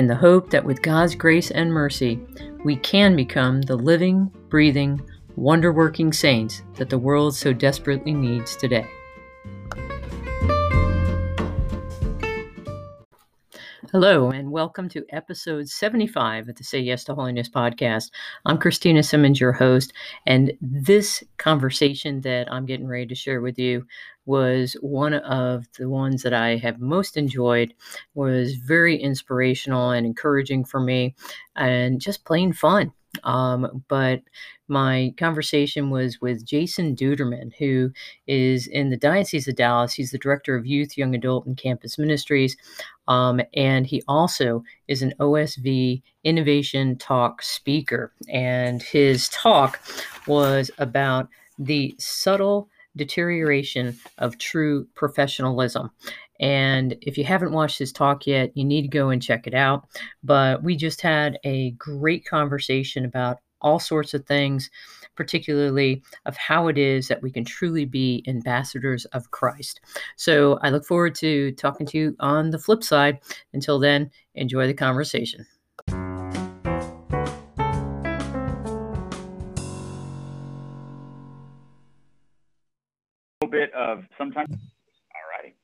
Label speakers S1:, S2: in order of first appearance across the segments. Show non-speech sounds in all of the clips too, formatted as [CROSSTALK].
S1: in the hope that with God's grace and mercy, we can become the living, breathing, wonder working saints that the world so desperately needs today. Hello, and welcome to episode 75 of the Say Yes to Holiness podcast. I'm Christina Semmens, your host, and this conversation that I'm getting ready to share with you was one of the ones that I have most enjoyed, was very inspirational and encouraging for me, and just plain fun. Um, but my conversation was with Jason Deuterman, who is in the Diocese of Dallas. He's the director of youth, young adult, and campus ministries. Um, and he also is an OSV Innovation Talk speaker. And his talk was about the subtle deterioration of true professionalism. And if you haven't watched his talk yet, you need to go and check it out. But we just had a great conversation about all sorts of things, particularly of how it is that we can truly be ambassadors of Christ. So I look forward to talking to you on the flip side. Until then, enjoy the conversation.
S2: Sometimes. All right.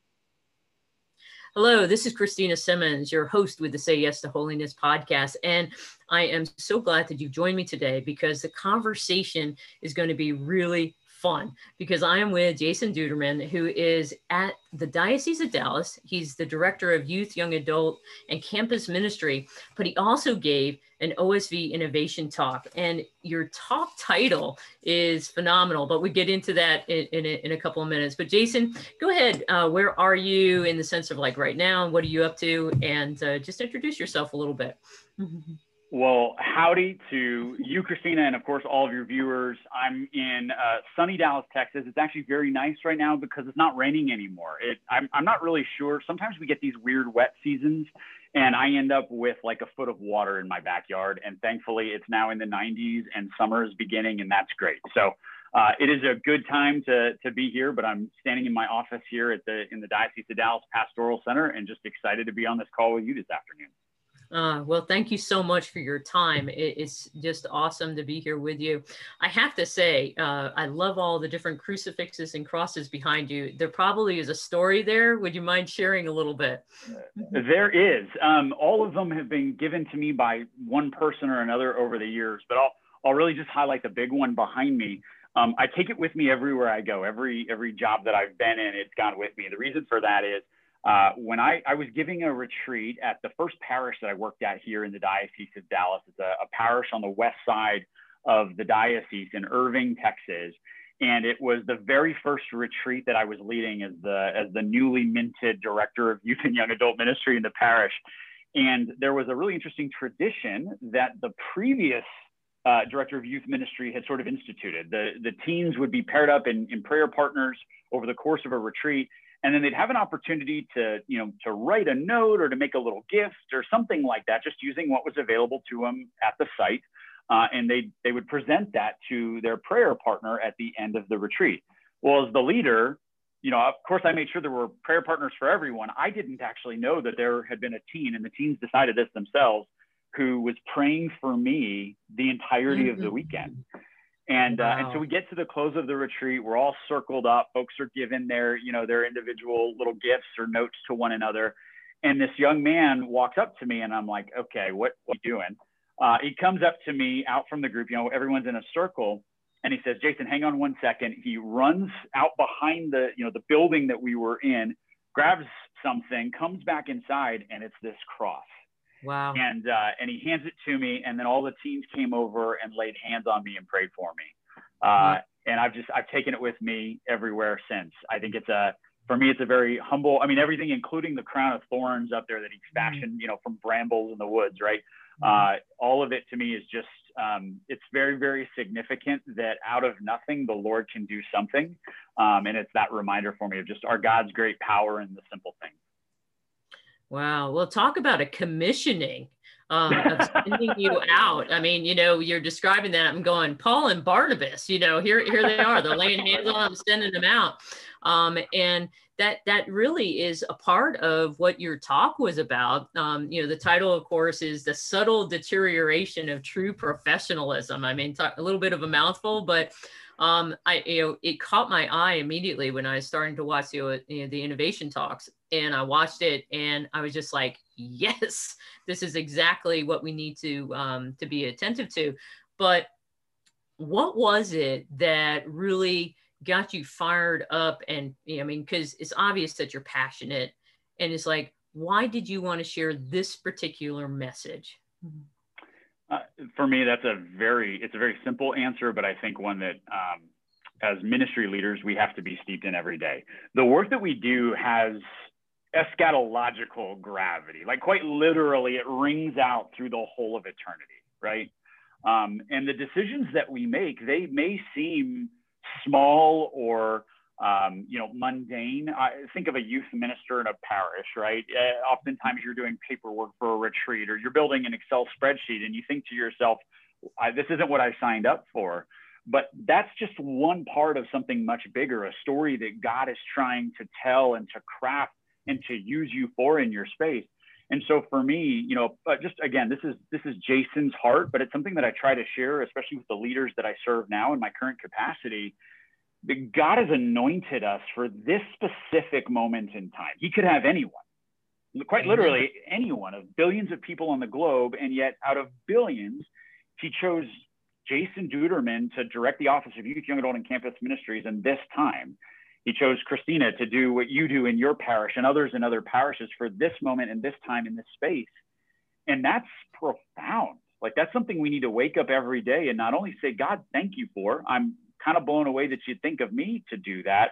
S1: Hello, this is Christina Semmens, your host with the Say Yes to Holiness podcast. And I am so glad that you've joined me today because the conversation is going to be really fun because I am with Jason Deuterman, who is at the Diocese of Dallas. He's the director of youth, young adult, and campus ministry, but he also gave an OSV innovation talk. And your talk title is phenomenal, but we get into that in, in, a, in a couple of minutes. But Jason, go ahead. Uh, where are you in the sense of like right now? And What are you up to? And uh, just introduce yourself a little bit.
S2: Well, howdy to you, Christina, and of course, all of your viewers. I'm in uh, sunny Dallas, Texas. It's actually very nice right now because it's not raining anymore. It, I'm, I'm not really sure. Sometimes we get these weird wet seasons, and I end up with like a foot of water in my backyard. And thankfully, it's now in the 90s and summer is beginning, and that's great. So uh, it is a good time to, to be here, but I'm standing in my office here at the in the Diocese of Dallas Pastoral Center and just excited to be on this call with you this afternoon.
S1: Uh, well, thank you so much for your time. It, it's just awesome to be here with you. I have to say, uh, I love all the different crucifixes and crosses behind you. There probably is a story there. Would you mind sharing a little bit?
S2: There is. Um, all of them have been given to me by one person or another over the years, but I'll, I'll really just highlight the big one behind me. Um, I take it with me everywhere I go. Every every job that I've been in, it's gone with me. The reason for that is uh, when I, I was giving a retreat at the first parish that I worked at here in the Diocese of Dallas, it's a, a parish on the west side of the diocese in Irving, Texas. And it was the very first retreat that I was leading as the, as the newly minted director of youth and young adult ministry in the parish. And there was a really interesting tradition that the previous uh, director of youth ministry had sort of instituted. The, the teens would be paired up in, in prayer partners over the course of a retreat and then they'd have an opportunity to you know to write a note or to make a little gift or something like that just using what was available to them at the site uh, and they they would present that to their prayer partner at the end of the retreat well as the leader you know of course i made sure there were prayer partners for everyone i didn't actually know that there had been a teen and the teens decided this themselves who was praying for me the entirety mm-hmm. of the mm-hmm. weekend and, wow. uh, and so we get to the close of the retreat. We're all circled up. Folks are given their, you know, their individual little gifts or notes to one another. And this young man walks up to me and I'm like, okay, what, what are you doing? Uh, he comes up to me out from the group, you know, everyone's in a circle. And he says, Jason, hang on one second. He runs out behind the, you know, the building that we were in, grabs something, comes back inside, and it's this cross.
S1: Wow.
S2: And uh, and he hands it to me, and then all the teens came over and laid hands on me and prayed for me. Uh, mm-hmm. And I've just I've taken it with me everywhere since. I think it's a for me it's a very humble. I mean everything, including the crown of thorns up there that he mm-hmm. fashioned, mm-hmm. you know, from brambles in the woods, right? Uh, all of it to me is just, um, it's very, very significant that out of nothing, the Lord can do something. Um, and it's that reminder for me of just our God's great power in the simple things.
S1: Wow. Well, talk about a commissioning um, of sending you out. I mean, you know, you're describing that. I'm going, Paul and Barnabas, you know, here, here they are. They're laying hands on them, sending them out. Um, and that that really is a part of what your talk was about. Um, you know, the title, of course, is the subtle deterioration of true professionalism. I mean, talk, a little bit of a mouthful, but um, I you know it caught my eye immediately when I was starting to watch the you know, the innovation talks, and I watched it, and I was just like, [LAUGHS] yes, this is exactly what we need to um, to be attentive to. But what was it that really got you fired up? And you know, I mean, because it's obvious that you're passionate, and it's like, why did you want to share this particular message?
S2: Mm-hmm. Uh, for me, that's a very it's a very simple answer, but I think one that um, as ministry leaders we have to be steeped in every day. The work that we do has eschatological gravity, like quite literally, it rings out through the whole of eternity, right? Um, and the decisions that we make, they may seem small or um, you know, mundane. I think of a youth minister in a parish, right? Uh, oftentimes you're doing paperwork for a retreat or you're building an Excel spreadsheet and you think to yourself, this isn't what I signed up for. But that's just one part of something much bigger, a story that God is trying to tell and to craft and to use you for in your space. And so for me, you know, uh, just again, this is this is Jason's heart, but it's something that I try to share, especially with the leaders that I serve now in my current capacity God has anointed us for this specific moment in time. He could have anyone, quite literally anyone of billions of people on the globe. And yet, out of billions, he chose Jason Deuterman to direct the Office of Youth, Young Adult, and Campus Ministries in this time. He chose Christina to do what you do in your parish and others in other parishes for this moment and this time in this space. And that's profound. Like that's something we need to wake up every day and not only say, God, thank you for. I'm kind of blown away that you'd think of me to do that.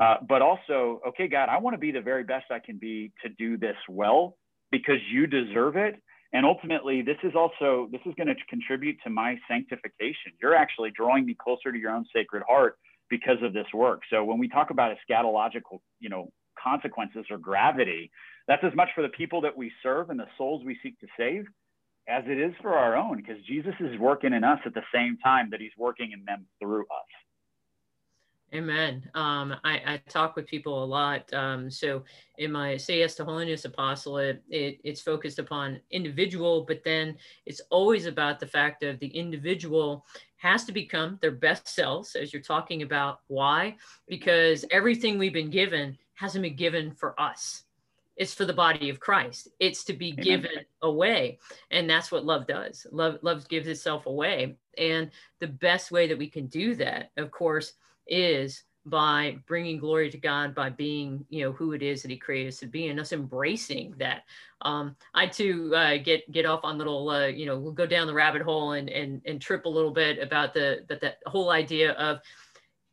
S2: Uh, but also, okay, God, I want to be the very best I can be to do this well because you deserve it. And ultimately, this is also this is going to contribute to my sanctification. You're actually drawing me closer to your own sacred heart because of this work. So when we talk about eschatological, you know, consequences or gravity, that's as much for the people that we serve and the souls we seek to save as it is for our own, because Jesus is working in us at the same time that he's working in them through us.
S1: Amen. Um, I, I, talk with people a lot. Um, so in my Say Yes to Holiness Apostolate, it, it's focused upon individual, but then it's always about the fact of the individual has to become their best selves, as you're talking about. Why? Because everything we've been given hasn't been given for us it's for the body of Christ. It's to be Amen. given away. And that's what love does. Love love gives itself away. And the best way that we can do that, of course, is by bringing glory to God by being, you know, who it is that He created us to be, and us embracing that. Um, I too uh, get get off on little, uh, you know, we'll go down the rabbit hole and and and trip a little bit about the but that whole idea of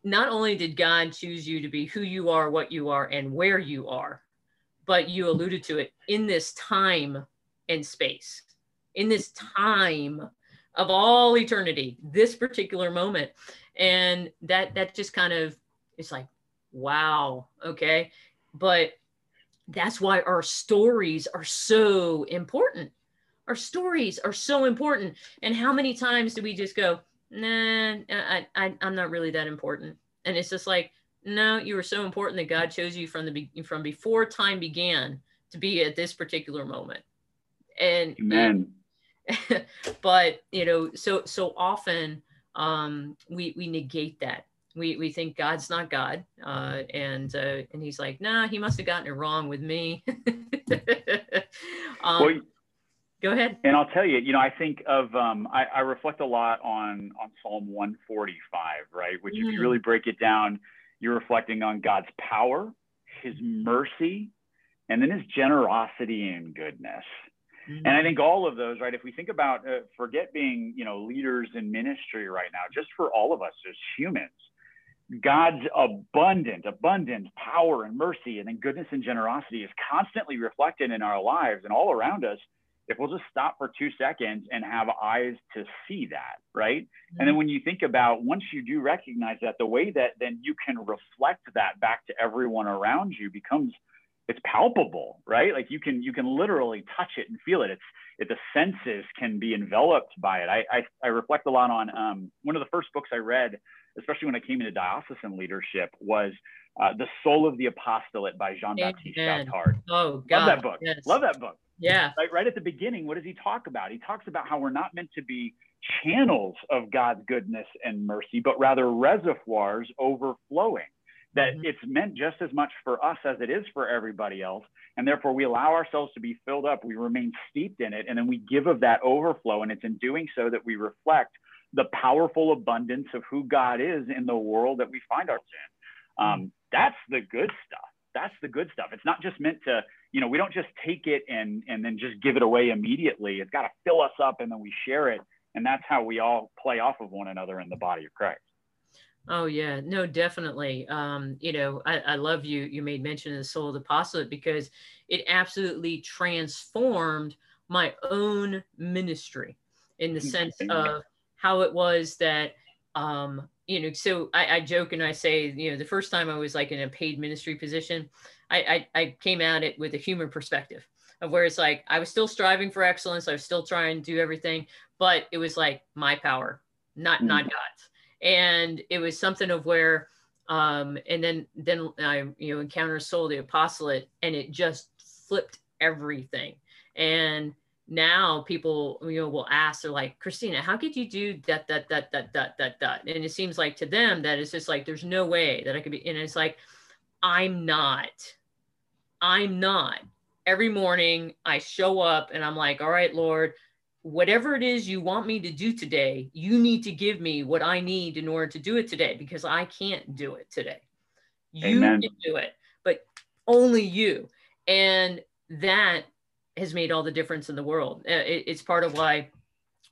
S1: not only did God choose you to be who you are, what you are, and where you are, but you alluded to it in this time and space, in this time of all eternity, this particular moment. And that that just kind of it's like, wow, okay. But that's why our stories are so important. Our stories are so important. And how many times do we just go, nah, I, I, I'm not really that important? And it's just like, no, you were so important that God chose you from the from before time began to be at this particular moment. And
S2: Amen. [LAUGHS]
S1: but you know, so so often um, we we negate that. We we think God's not God, uh, and uh, and He's like, nah, He must have gotten it wrong with me. [LAUGHS] um, well, go ahead.
S2: And I'll tell you, you know, I think of um, I, I reflect a lot on on Psalm 145, right? Which, mm. if you mm. really break it down you're reflecting on God's power, his mercy, and then his generosity and goodness. Mm-hmm. And I think all of those, right? If we think about, uh, forget being, you know, leaders in ministry right now, just for all of us as humans, God's abundant, abundant power and mercy, and then goodness and generosity is constantly reflected in our lives and all around us if we'll just stop for two seconds and have eyes to see that, right? Mm-hmm. And then when you think about once you do recognize that, the way that then you can reflect that back to everyone around you becomes it's palpable, right? Like you can you can literally touch it and feel it. It's it, the senses can be enveloped by it. I, I, I reflect a lot on um, one of the first books I read, especially when I came into diocesan leadership, was uh, The Soul of the Apostolate by Jean Baptiste Chautard.
S1: Oh, God.
S2: Love that book.
S1: Yes.
S2: Love that book.
S1: Yeah.
S2: Right, right at the beginning, what does he talk about? He talks about how we're not meant to be channels of God's goodness and mercy, but rather reservoirs overflowing. That mm-hmm. it's meant just as much for us as it is for everybody else. And therefore, we allow ourselves to be filled up. We remain steeped in it. And then we give of that overflow. And it's in doing so that we reflect the powerful abundance of who God is in the world that we find ourselves in. Um, mm-hmm. that's the good stuff. That's the good stuff. It's not just meant to you know, we don't just take it and and then just give it away immediately. It's got to fill us up and then we share it. And that's how we all play off of one another in the body of Christ.
S1: Oh yeah, no, definitely. Um, you know, I, I love you. You made mention of the soul of the apostolate because it absolutely transformed my own ministry in the sense of how it was that um, you know, so I, I joke and I say, you know, the first time I was like in a paid ministry position, I, I, I came at it with a human perspective of where it's like I was still striving for excellence. I was still trying to do everything, but it was like my power, not mm-hmm. not God's. And it was something of where, um, and then then I you know encountered Soul the Apostolate, and it just flipped everything. And now people you know will ask, they're like, Christina, how could you do that that that that that that that? And it seems like to them that it's just like there's no way that I could be. And it's like I'm not I'm not. Every morning I show up and I'm like, all right, Lord, whatever it is you want me to do today, you need to give me what I need in order to do it today because I can't do it today. You Amen. can do it, but only you. And that has made all the difference in the world. Uh, it, it's part of why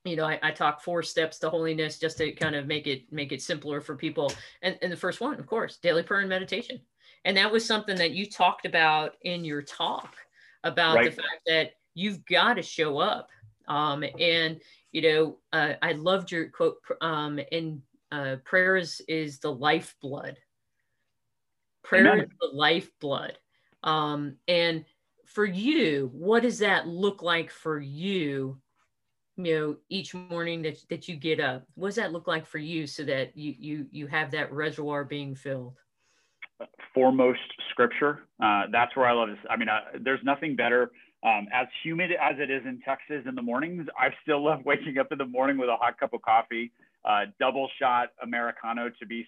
S1: you know I, I, talk four steps to holiness just to kind of make it make it simpler for people and, and the first one of course daily prayer and meditation and that was something that you talked about in your talk about right. the fact that you've got to show up. Um, and, you know, uh, I loved your quote, um, and uh, prayer is, is the lifeblood. Prayer Amen. is the lifeblood. Um, and for you, what does that look like for you? You know, each morning that, that you get up, what does that look like for you so that you you you have that reservoir being filled?
S2: foremost scripture. Uh, that's where I love this. I mean, uh, there's nothing better. Um, as humid as it is in Texas in the mornings, I still love [LAUGHS] waking up in the morning with a hot cup of coffee, uh, double shot Americano to be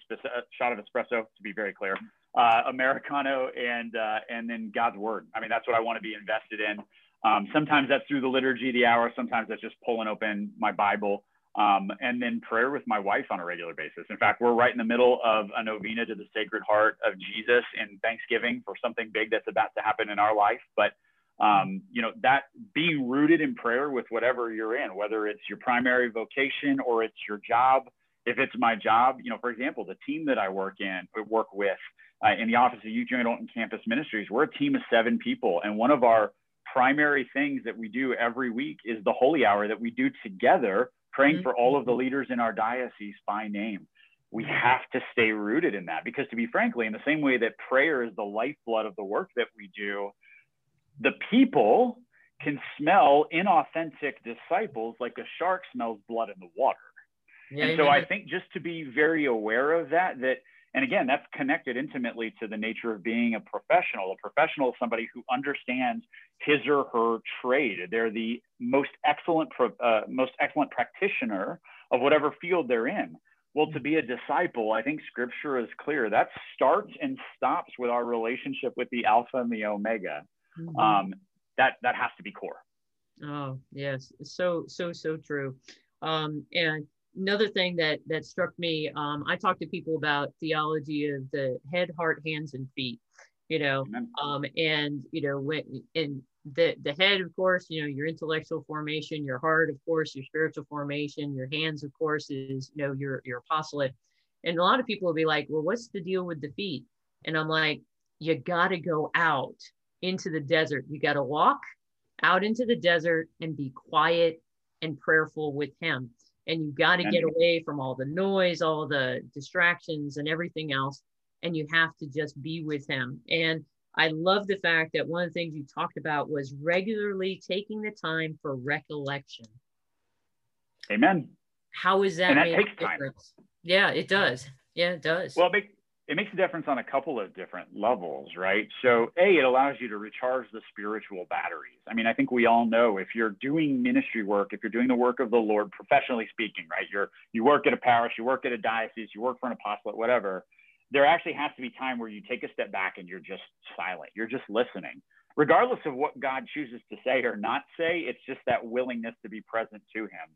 S2: shot of espresso to be very clear, uh, Americano and uh, and then God's word. I mean, that's what I want to be invested in. Um, sometimes that's through the liturgy the hour. Sometimes that's just pulling open my Bible um, and then prayer with my wife on a regular basis. In fact, we're right in the middle of a novena to the Sacred Heart of Jesus in Thanksgiving for something big that's about to happen in our life. But um, you know that being rooted in prayer with whatever you're in, whether it's your primary vocation or it's your job. If it's my job, you know, for example, the team that I work in, work with uh, in the Office of Adult, and Campus Ministries, we're a team of seven people, and one of our primary things that we do every week is the Holy Hour that we do together praying mm-hmm. for all of the leaders in our diocese by name. We have to stay rooted in that because, to be frankly, in the same way that prayer is the lifeblood of the work that we do, the people can smell inauthentic disciples like a shark smells blood in the water. Yeah, and so I think just to be very aware of that, that and again, that's connected intimately to the nature of being a professional. A professional is somebody who understands his or her trade. They're the most excellent, uh, most excellent practitioner of whatever field they're in. Well, to be a disciple, I think scripture is clear. That starts and stops with our relationship with the Alpha and the Omega. Mm-hmm. Um, that that has to be core.
S1: Oh yes, so so so true. Um, and another thing that that struck me um, i talk to people about theology of the head heart hands and feet you know um, and you know when and the the head of course you know your intellectual formation your heart of course your spiritual formation your hands of course is you know your your apostolate. And a lot of people will be like well what's the deal with the feet? And i'm like you got to go out into the desert. You got to walk out into the desert and be quiet and prayerful with him and you got to get away from all the noise all the distractions and everything else and you have to just be with him. And i love the fact that one of the things you talked about was regularly taking the time for recollection.
S2: Amen.
S1: How is that
S2: and that takes time.
S1: yeah it does. Yeah it does.
S2: Well it, it makes a difference on a couple of different levels, right? So, A, it allows you to recharge the spiritual batteries. I mean, I think we all know if you're doing ministry work, if you're doing the work of the Lord, professionally speaking, right? You're you work at a parish, you work at a diocese, you work for an apostolate, whatever. There actually has to be time where you take a step back and you're just silent. You're just listening. Regardless of what God chooses to say or not say, it's just that willingness to be present to him.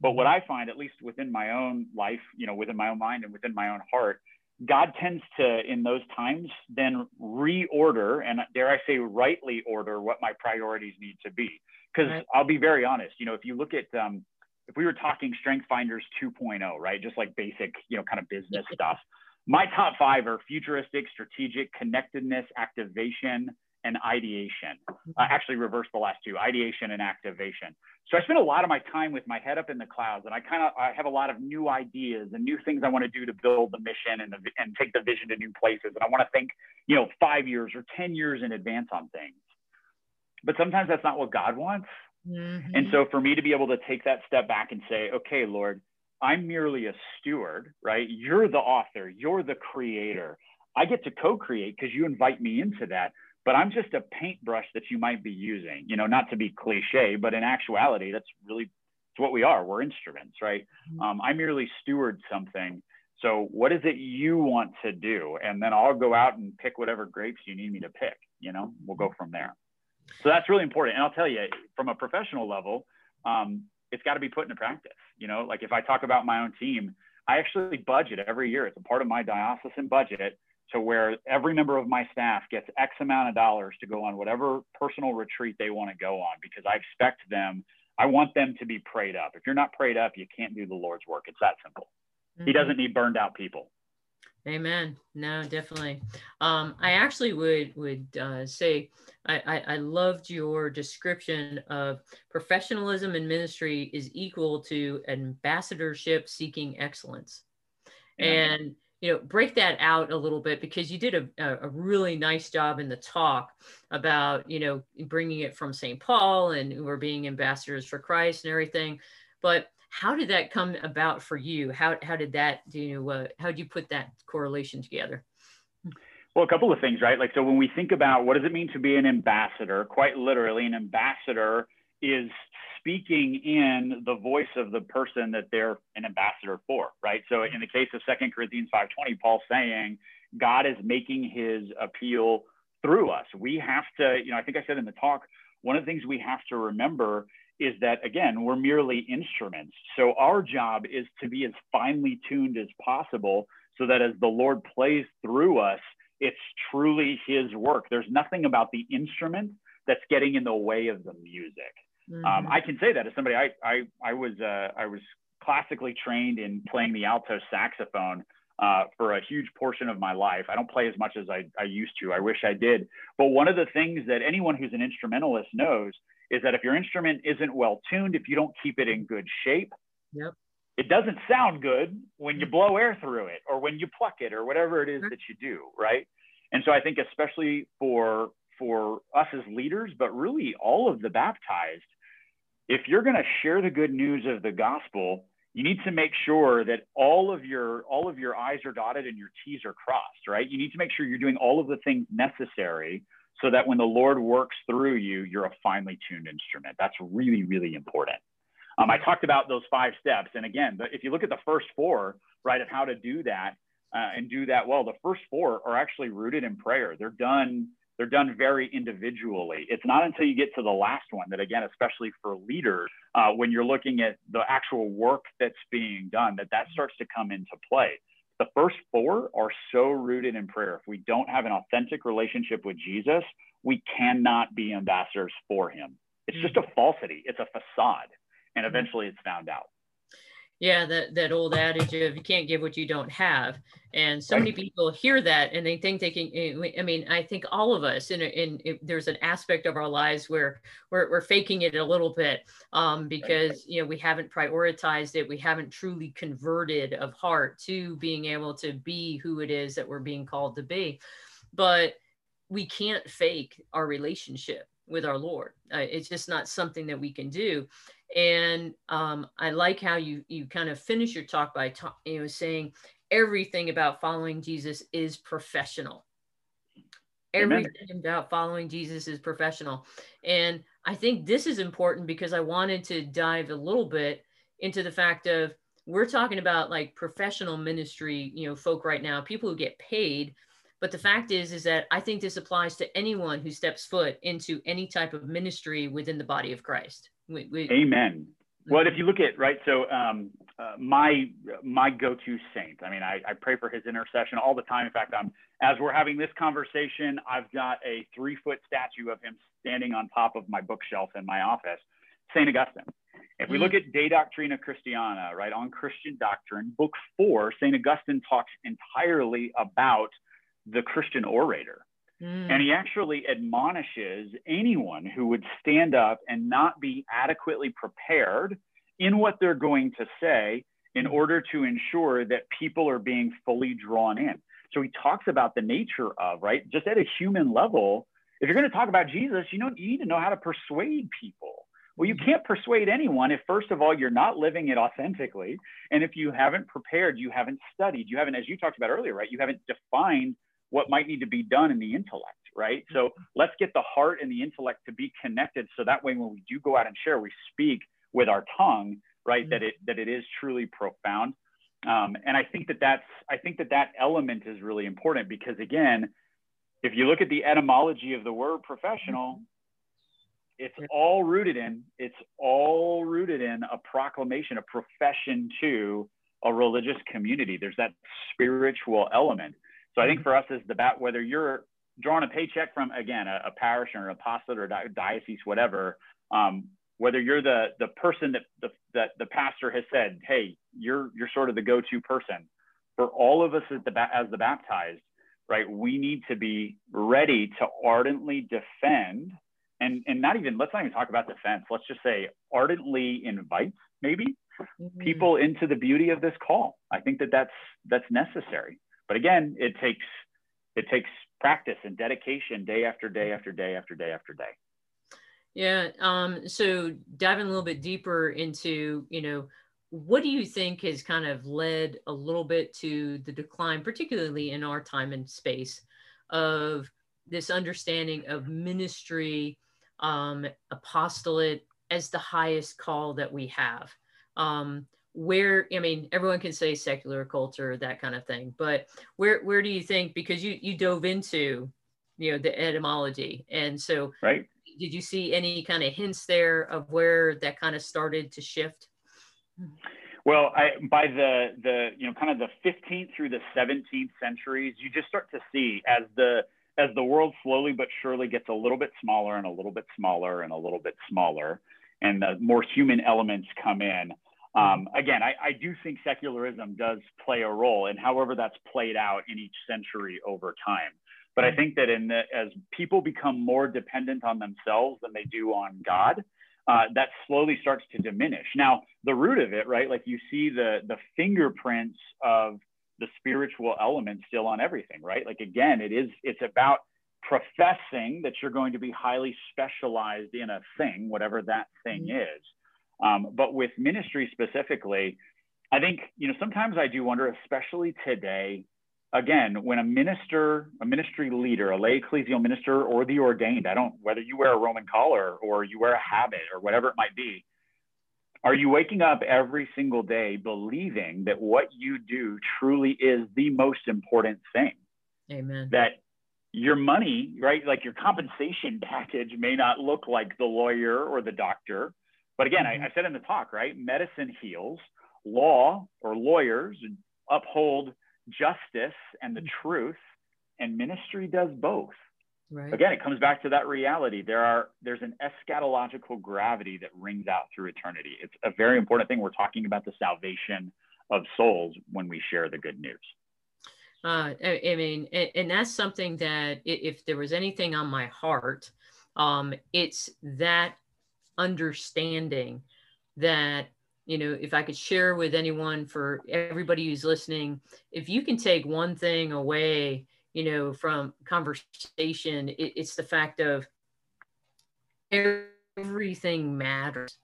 S2: But what I find, at least within my own life, you know, within my own mind and within my own heart, God tends to, in those times, then reorder and dare I say, rightly order what my priorities need to be. Because right. I'll be very honest, you know, if you look at, um, if we were talking Strength Finders 2.0, right, just like basic, you know, kind of business [LAUGHS] stuff, my top five are futuristic, strategic, connectedness, activation, and ideation. Uh, actually, reverse the last two: ideation and activation. So I spend a lot of my time with my head up in the clouds, and I kind of I have a lot of new ideas and new things I want to do to build the mission and the, and take the vision to new places. And I want to think, you know, five years or ten years in advance on things. But sometimes that's not what God wants. Mm-hmm. And so for me to be able to take that step back and say, okay, Lord, I'm merely a steward, right? You're the author, you're the creator. I get to co-create because you invite me into that but I'm just a paintbrush that you might be using, you know, not to be cliche, but in actuality, that's really it's what we are. We're instruments, right? Mm-hmm. Um, I merely steward something. So what is it you want to do? And then I'll go out and pick whatever grapes you need me to pick, you know, we'll go from there. So that's really important. And I'll tell you from a professional level, um, it's got to be put into practice. You know, like if I talk about my own team, I actually budget every year. It's a part of my diocesan budget to where every member of my staff gets X amount of dollars to go on whatever personal retreat they want to go on because I expect them, I want them to be prayed up. If you're not prayed up, you can't do the Lord's work. It's that simple. Mm-hmm. He doesn't need burned out people.
S1: Amen. No, definitely. Um, I actually would would uh, say I, I, I loved your description of professionalism in ministry is equal to ambassadorship seeking excellence, and you know break that out a little bit because you did a, a really nice job in the talk about you know bringing it from st paul and we're being ambassadors for christ and everything. But how did that come about for you? How, how did that do you know uh, how did you put that correlation together?
S2: Well a couple of things right? Like so when we think about what does it mean to be an ambassador quite literally an ambassador is speaking in the voice of the person that they're an ambassador for, right? So in the case of Second Corinthians 5:20, Paul's saying God is making his appeal through us. We have to, you know, I think I said in the talk, one of the things we have to remember is that again, we're merely instruments. So our job is to be as finely tuned as possible so that as the Lord plays through us, it's truly his work. There's nothing about the instrument that's getting in the way of the music. Um, mm-hmm. Um, I can say that as somebody I I I was uh, I was classically trained in playing the alto saxophone uh, for a huge portion of my life. I don't play as much as I, I used to. I wish I did. But one of the things that anyone who's an instrumentalist knows is that if your instrument isn't well tuned, if you don't keep it in good shape,
S1: yep.
S2: it doesn't sound good when you mm-hmm. blow air through it or when you pluck it or whatever it is that you do, right? And so I think especially for for us as leaders, but really all of the baptized, if you're going to share the good news of the gospel, you need to make sure that all of your all of your i's are dotted and your t's are crossed right? You need to make sure you're doing all of the things necessary so that when the lord works through you you're a finely tuned instrument. That's really really important. Um, i talked about those five steps and again but if you look at the first four right of how to do that uh, and do that well the first four are actually rooted in prayer. They're done they're done very individually. It's not until you get to the last one that, again, especially for leaders, uh, when you're looking at the actual work that's being done, that that starts to come into play. The first four are so rooted in prayer. If we don't have an authentic relationship with Jesus, we cannot be ambassadors for him. It's just a falsity, it's a facade. And eventually it's found out.
S1: Yeah, that that old adage of you can't give what you don't have, and so many people hear that and they think they can. Eh, I mean, I think all of us, in, in, in there's an aspect of our lives where we're, we're faking it a little bit um, because you know we haven't prioritized it, we haven't truly converted of heart to being able to be who it is that we're being called to be, but we can't fake our relationship with our Lord. Uh, it's just not something that we can do. And um, I like how you you kind of finish your talk by ta- you know saying everything about following Jesus is professional. Everything Amen. about following Jesus is professional. And I think this is important because I wanted to dive a little bit into the fact of we're talking about like professional ministry, you know, folk right now, people who get paid. But the fact is, is that I think this applies to anyone who steps foot into any type of ministry within the body of Christ.
S2: We, we, Amen. Well, if you look at right, so um, uh, my my go-to saint. I mean, I, I pray for his intercession all the time. In fact, I'm as we're having this conversation, I've got a three-foot statue of him standing on top of my bookshelf in my office, Saint Augustine. If we look mm. at De Doctrina Christiana, right, on Christian doctrine, book four, Saint Augustine talks entirely about the Christian orator. Mm. And he actually admonishes anyone who would stand up and not be adequately prepared in what they're going to say in mm. order to ensure that people are being fully drawn in. So he talks about the nature of, right, just at a human level. If you're going to talk about Jesus, you know, you need to know how to persuade people. Well, you mm. can't persuade anyone if, first of all, you're not living it authentically. And if you haven't prepared, you haven't studied, you haven't, as you talked about earlier, right, you haven't defined what might need to be done in the intellect, right? So mm-hmm. let's get the heart and the intellect to be connected so that way when we do go out and share, we speak with our tongue, right? Mm-hmm. That it that it is truly profound. Um, and I think that that's I think that that element is really important because again, if you look at the etymology of the word professional, mm-hmm. it's all rooted in it's all rooted in a proclamation, a profession to a religious community. There's that spiritual element. So I think mm-hmm. for us as the bat, whether you're drawing a paycheck from again a, a parish or an apostolate or di- diocese, whatever, um, whether you're the the person that the that the pastor has said, hey, you're you're sort of the go-to person for all of us as the as the baptized, right? We need to be ready to ardently defend and and not even let's not even talk about defense. Let's just say ardently invite maybe mm-hmm. people into the beauty of this call. I think that that's that's necessary. But again, it takes it takes practice and dedication day after day after day after day after day.
S1: Yeah. Um, so diving a little bit deeper into, you know, what do you think has kind of led a little bit to the decline, particularly in our time and space, of this understanding of ministry, um, apostolate as the highest call that we have? Um, where i mean everyone can say secular culture that kind of thing but where where do you think because you you dove into you know the etymology and so
S2: right.
S1: did you see any kind of hints there of where that kind of started to shift?
S2: Well I, by the the you know kind of the 15th through the 17th centuries you just start to see as the as the world slowly but surely gets a little bit smaller and a little bit smaller and a little bit smaller and the more human elements come in um, again, I, I, do think secularism does play a role in however that's played out in each century over time. But I mm-hmm. think that in the, as people become more dependent on themselves than they do on God, uh, that slowly starts to diminish. Now, the root of it, right? Like you see the the fingerprints of the spiritual element still on everything, right? Like again, it is it's about professing that you're going to be highly specialized in a thing, whatever that thing mm-hmm. is. Um, but with ministry specifically, I think, you know, sometimes I do wonder, especially today, again, when a minister, a ministry leader, a lay ecclesial minister, or the ordained, I don't, whether you wear a Roman collar or you wear a habit or whatever it might be, are you waking up every single day believing that what you do truly is the most important thing?
S1: Amen.
S2: That your money, right, like your compensation [LAUGHS] package may not look like the lawyer or the doctor, but again, mm-hmm. I, I said in the talk, right? Medicine heals, law or lawyers uphold justice and the mm-hmm. truth, and ministry does both. Right. Again, it comes back to that reality. There are there's an eschatological gravity that rings out through eternity. It's a very important thing. We're talking about the salvation of souls when we share the good news.
S1: Uh, I, I, mean, and, and, that's something that if there was anything on my heart, um, it's that understanding that you know if i could share with anyone for everybody who's listening if you can take one thing away you know from conversation it, it's the fact of everything matters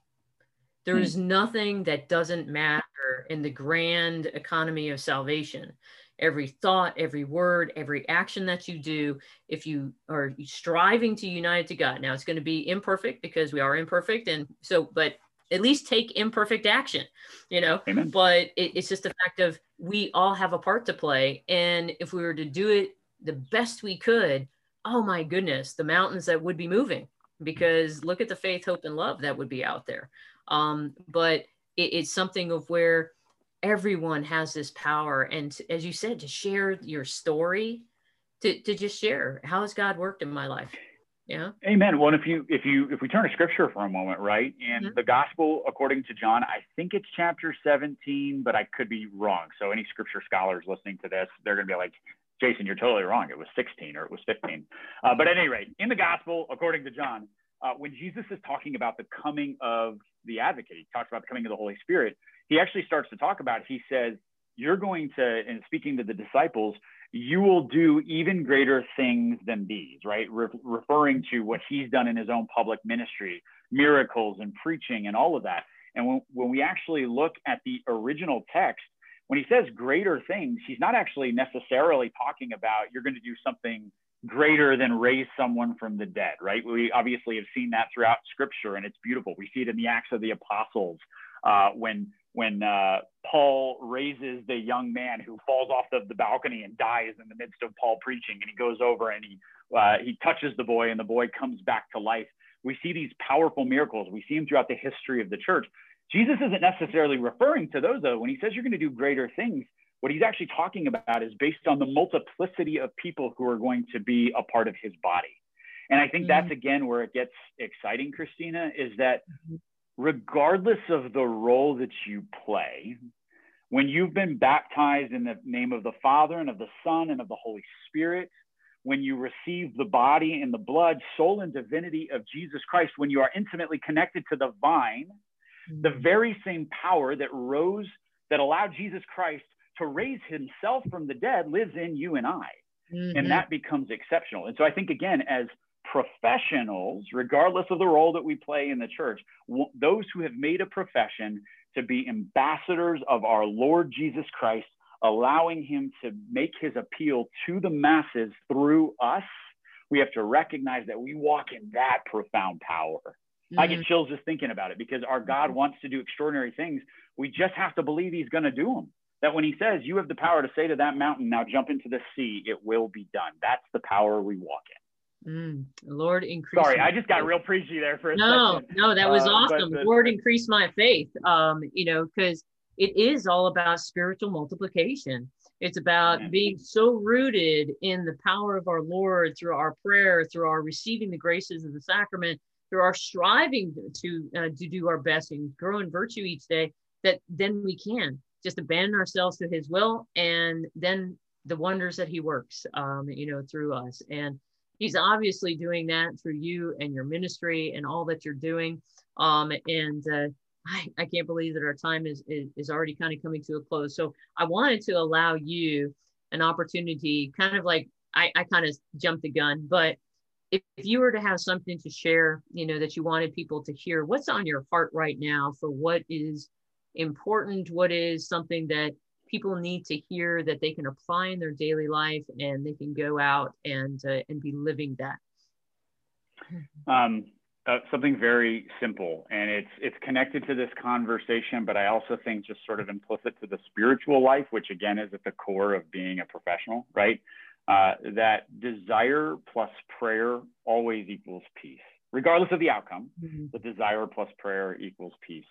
S1: there's mm. nothing that doesn't matter in the grand economy of salvation every thought every word every action that you do if you are striving to unite to god now it's going to be imperfect because we are imperfect and so but at least take imperfect action, you know. Amen. But it, it's just the fact of we all have a part to play, and if we were to do it the best we could, oh my goodness, the mountains that would be moving. Because look at the faith, hope, and love that would be out there. Um, but it, it's something of where everyone has this power, and as you said, to share your story, to to just share how has God worked in my life yeah.
S2: Amen. Well, if you if you if we turn to scripture for a moment, right? In mm-hmm. the gospel according to John, I think it's chapter 17, but I could be wrong. So any scripture scholars listening to this, they're gonna be like, Jason, you're totally wrong. It was 16 or it was 15. Uh, but at any rate, in the gospel according to John, uh, when Jesus is talking about the coming of the advocate, he talks about the coming of the Holy Spirit. He actually starts to talk about. It. He says, "You're going to," and speaking to the disciples, you will do even greater things than these, right? Re- referring to what he's done in his own public ministry, miracles and preaching and all of that. And when, when we actually look at the original text, when he says greater things, he's not actually necessarily talking about you're going to do something greater than raise someone from the dead, right? We obviously have seen that throughout scripture and it's beautiful. We see it in the Acts of the Apostles uh, when when uh, Paul raises the young man who falls off the, the balcony and dies in the midst of Paul preaching, and he goes over and he uh, he touches the boy, and the boy comes back to life. We see these powerful miracles. We see them throughout the history of the church. Jesus isn't necessarily referring to those though. When he says you're going to do greater things, what he's actually talking about is based on the multiplicity of people who are going to be a part of his body. And I think mm-hmm. that's again where it gets exciting, Christina, is that mm-hmm regardless of the role that you play, when you've been baptized in the name of the Father and of the Son and of the Holy Spirit, when you receive the body and the blood, soul, and divinity of Jesus Christ, when you are intimately connected to the vine, mm-hmm. the very same power that rose, that allowed Jesus Christ to raise himself from the dead lives in you and I. Mm-hmm. And that becomes exceptional. And so I think, again, as professionals, regardless of the role that we play in the church, those who have made a profession to be ambassadors of our Lord Jesus Christ, allowing him to make his appeal to the masses through us, we have to recognize that we walk in that profound power. Mm-hmm. I get mm-hmm. chills just thinking about it because our God mm-hmm. wants to do extraordinary things. We just have to believe he's going to do them. That when he says, You have the power to say to that mountain, now jump into the sea, it will be done. That's the power we walk in.
S1: Mm, Lord, increase.
S2: Sorry, I just got real preachy there for a
S1: no,
S2: second.
S1: No, no, that was uh, awesome. But, Lord, increase my faith. Um, you know, because it is all about spiritual multiplication. It's about yeah. being so rooted in the power of our Lord through our prayer, through our receiving the graces of the sacrament, through our striving to uh, to do our best and grow in virtue each day. That then we can just abandon ourselves to His will, and then the wonders that He works, um, you know, through us. And he's obviously doing that through you and your ministry and all that you're doing. Um, and uh, I, I can't believe that our time is, is, is already kind of coming to a close. So I wanted to allow you an opportunity, kind of like I, I kind of jumped the gun, but if, if you were to have something to share, you know, that you wanted people to hear, what's on your heart right now for what is important, what is something that people need to hear that they can apply in their daily life and they can go out and uh, and be living that?
S2: Um, uh, something very simple and it's it's connected to this conversation but i also think just sort of implicit to the spiritual life which again is at the core of being a professional right? Uh, that desire plus prayer always equals peace regardless of the outcome. Mm-hmm. the desire plus prayer equals peace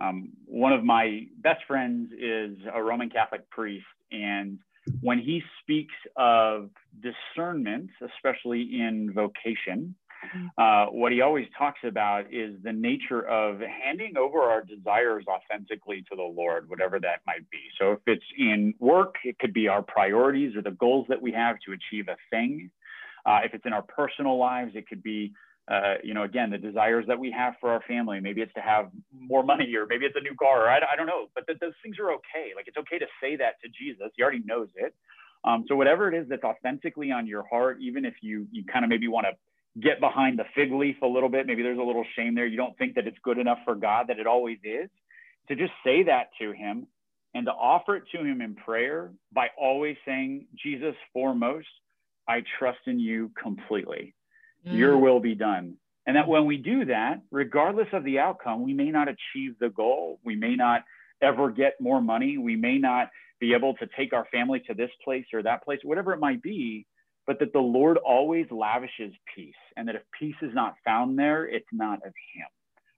S2: um, one of my best friends is a Roman Catholic priest, and when he speaks of discernment, especially in vocation, mm-hmm. uh, what he always talks about is the nature of handing over our desires authentically to the Lord, whatever that might be. So if it's in work, it could be our priorities or the goals that we have to achieve a thing. Uh, if it's in our personal lives, it could be uh, you know, again, the desires that we have for our family. Maybe it's to have more money, or maybe it's a new car, or I, I don't know. But those things are okay. Like it's okay to say that to Jesus. He already knows it. Um, so whatever it is that's authentically on your heart, even if you you kind of maybe want to get behind the fig leaf a little bit, maybe there's a little shame there. You don't think that it's good enough for God that it always is. To just say that to Him and to offer it to Him in prayer by always saying, Jesus, foremost, I trust in you completely mm. your will be done. And that when we do that, regardless of the outcome, we may not achieve the goal. We may not ever get more money. We may not be able to take our family to this place or that place, whatever it might be, but that the Lord always lavishes peace. And that if peace is not found there, it's not of Him.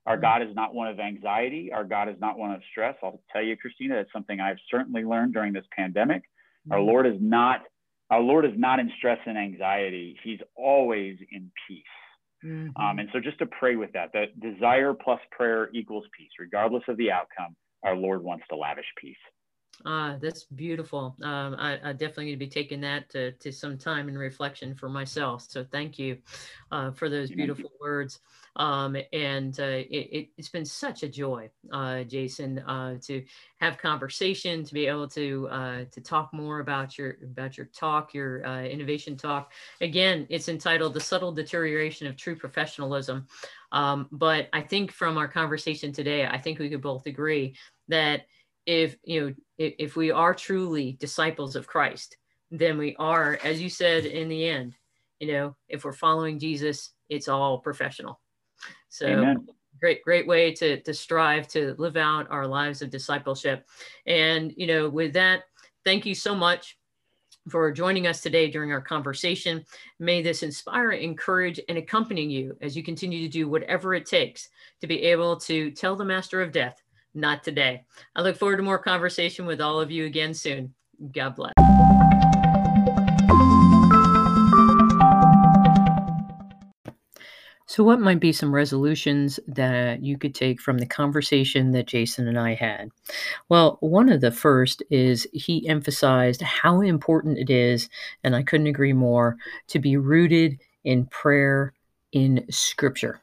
S2: Our mm. God is not one of anxiety. Our God is not one of stress. I'll tell you, Christina, that's something I've certainly learned during this pandemic. Our Lord is not our Lord is not in stress and anxiety. He's always in peace. Mm-hmm. Um, and so just to pray with that, that desire plus prayer equals peace, regardless of the outcome. Our Lord wants to lavish peace.
S1: Ah, that's beautiful. Um, I, I, definitely need to be taking that to, to some time and reflection for myself. So thank you uh, for those beautiful words. Um, and uh, it, has been such a joy, uh, Jason, uh, to have conversation, to be able to to talk more about your about your talk, your innovation talk. Again, it's entitled "The Subtle Deterioration of True Professionalism." Um, but I think from our conversation today, I think we could both agree that if you know if, if we are truly disciples of Christ, then we are, as you said in the end, you know, if we're following Jesus, it's all professional. So Amen. great, great way to, to strive to live out our lives of discipleship. And, you know, with that, thank you so much for joining us today during our conversation. May this inspire, encourage, and accompany you as you continue to do whatever it takes to be able to tell the master of death, not today. I look forward to more conversation with all of you again soon. God bless. So, what might be some resolutions that you could take from the conversation that Jason and I had? Well, one of the first is he emphasized how important it is, and I couldn't agree more, to be rooted in prayer in Scripture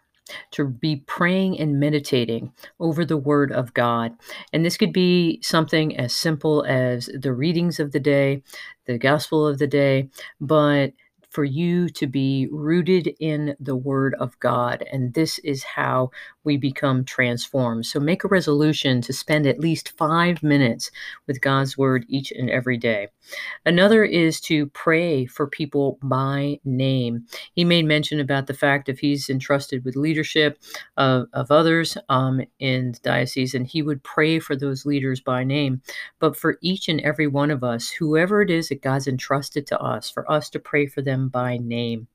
S1: to be praying and meditating over the Word of God. And this could be something as simple as the readings of the day, the gospel of the day, but for you to be rooted in the Word of God. And this is how we become transformed. So make a resolution to spend at least five minutes with God's Word each and every day. Another is to pray for people by name. He made mention about the fact if he's entrusted with leadership of, of others um, in the diocese, and he would pray for those leaders by name. But for each and every one of us, whoever it is that God's entrusted to us, for us to pray for them by name.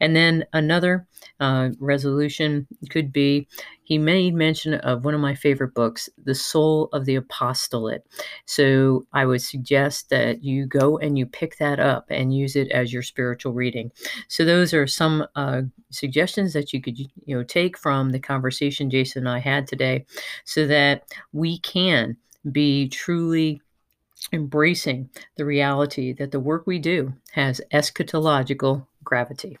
S1: And then another uh, resolution could be he made mention of one of my favorite books, The Soul of the Apostolate. So I would suggest that you go and you pick that up and use it as your spiritual reading. So those are some uh, suggestions that you could you know take from the conversation Jason and I had today, so that we can be truly embracing the reality that the work we do has eschatological gravity.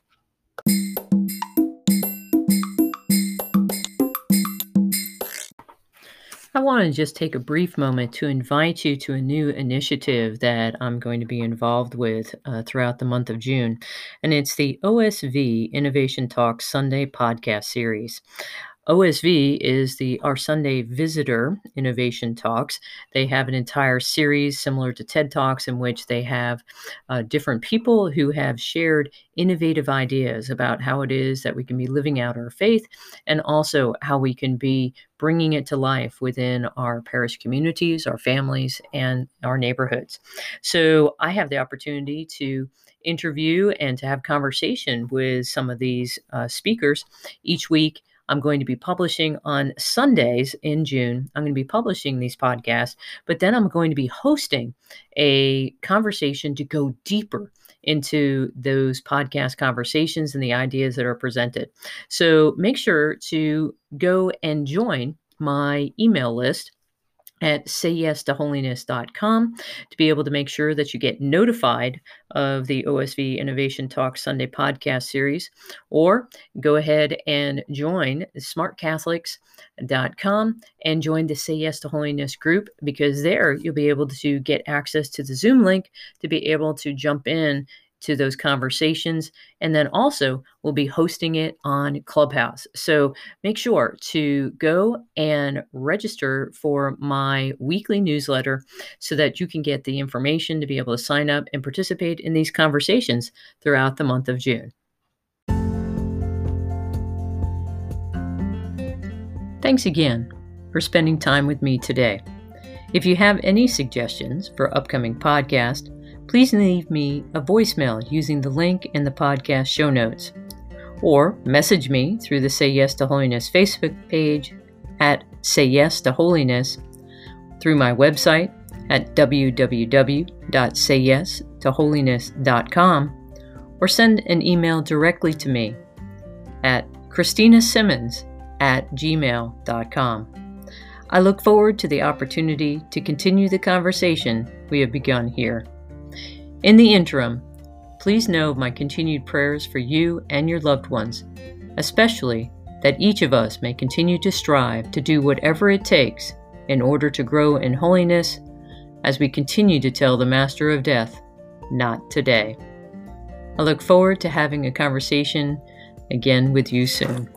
S1: I want to just take a brief moment to invite you to a new initiative that I'm going to be involved with uh, throughout the month of June, and it's the OSV Innovation Talk Sunday podcast series. OSV is the Our Sunday Visitor Innovation Talks. They have an entire series similar to TED Talks in which they have uh, different people who have shared innovative ideas about how it is that we can be living out our faith and also how we can be bringing it to life within our parish communities, our families, and our neighborhoods. So I have the opportunity to interview and to have conversation with some of these uh, speakers each week I'm going to be publishing on Sundays in June. I'm going to be publishing these podcasts, but then I'm going to be hosting a conversation to go deeper into those podcast conversations and the ideas that are presented. So make sure to go and join my email list at sayyestoholiness.com to be able to make sure that you get notified of the OSV Innovation Talk Sunday podcast series, or go ahead and join smartcatholics.com and join the Say Yes to Holiness group because there you'll be able to get access to the Zoom link to be able to jump in to those conversations. And then also, we'll be hosting it on Clubhouse. So make sure to go and register for my weekly newsletter so that you can get the information to be able to sign up and participate in these conversations throughout the month of June. Thanks again for spending time with me today. If you have any suggestions for upcoming podcasts, please leave me a voicemail using the link in the podcast show notes, or message me through the Say Yes to Holiness Facebook page at Say Yes to Holiness, through my website at www.sayyestoholiness.com, or send an email directly to me at christinasemmens at gmail.com. I look forward to the opportunity to continue the conversation we have begun here. In the interim, please know my continued prayers for you and your loved ones, especially that each of us may continue to strive to do whatever it takes in order to grow in holiness as we continue to tell the Master of Death, not today. I look forward to having a conversation again with you soon.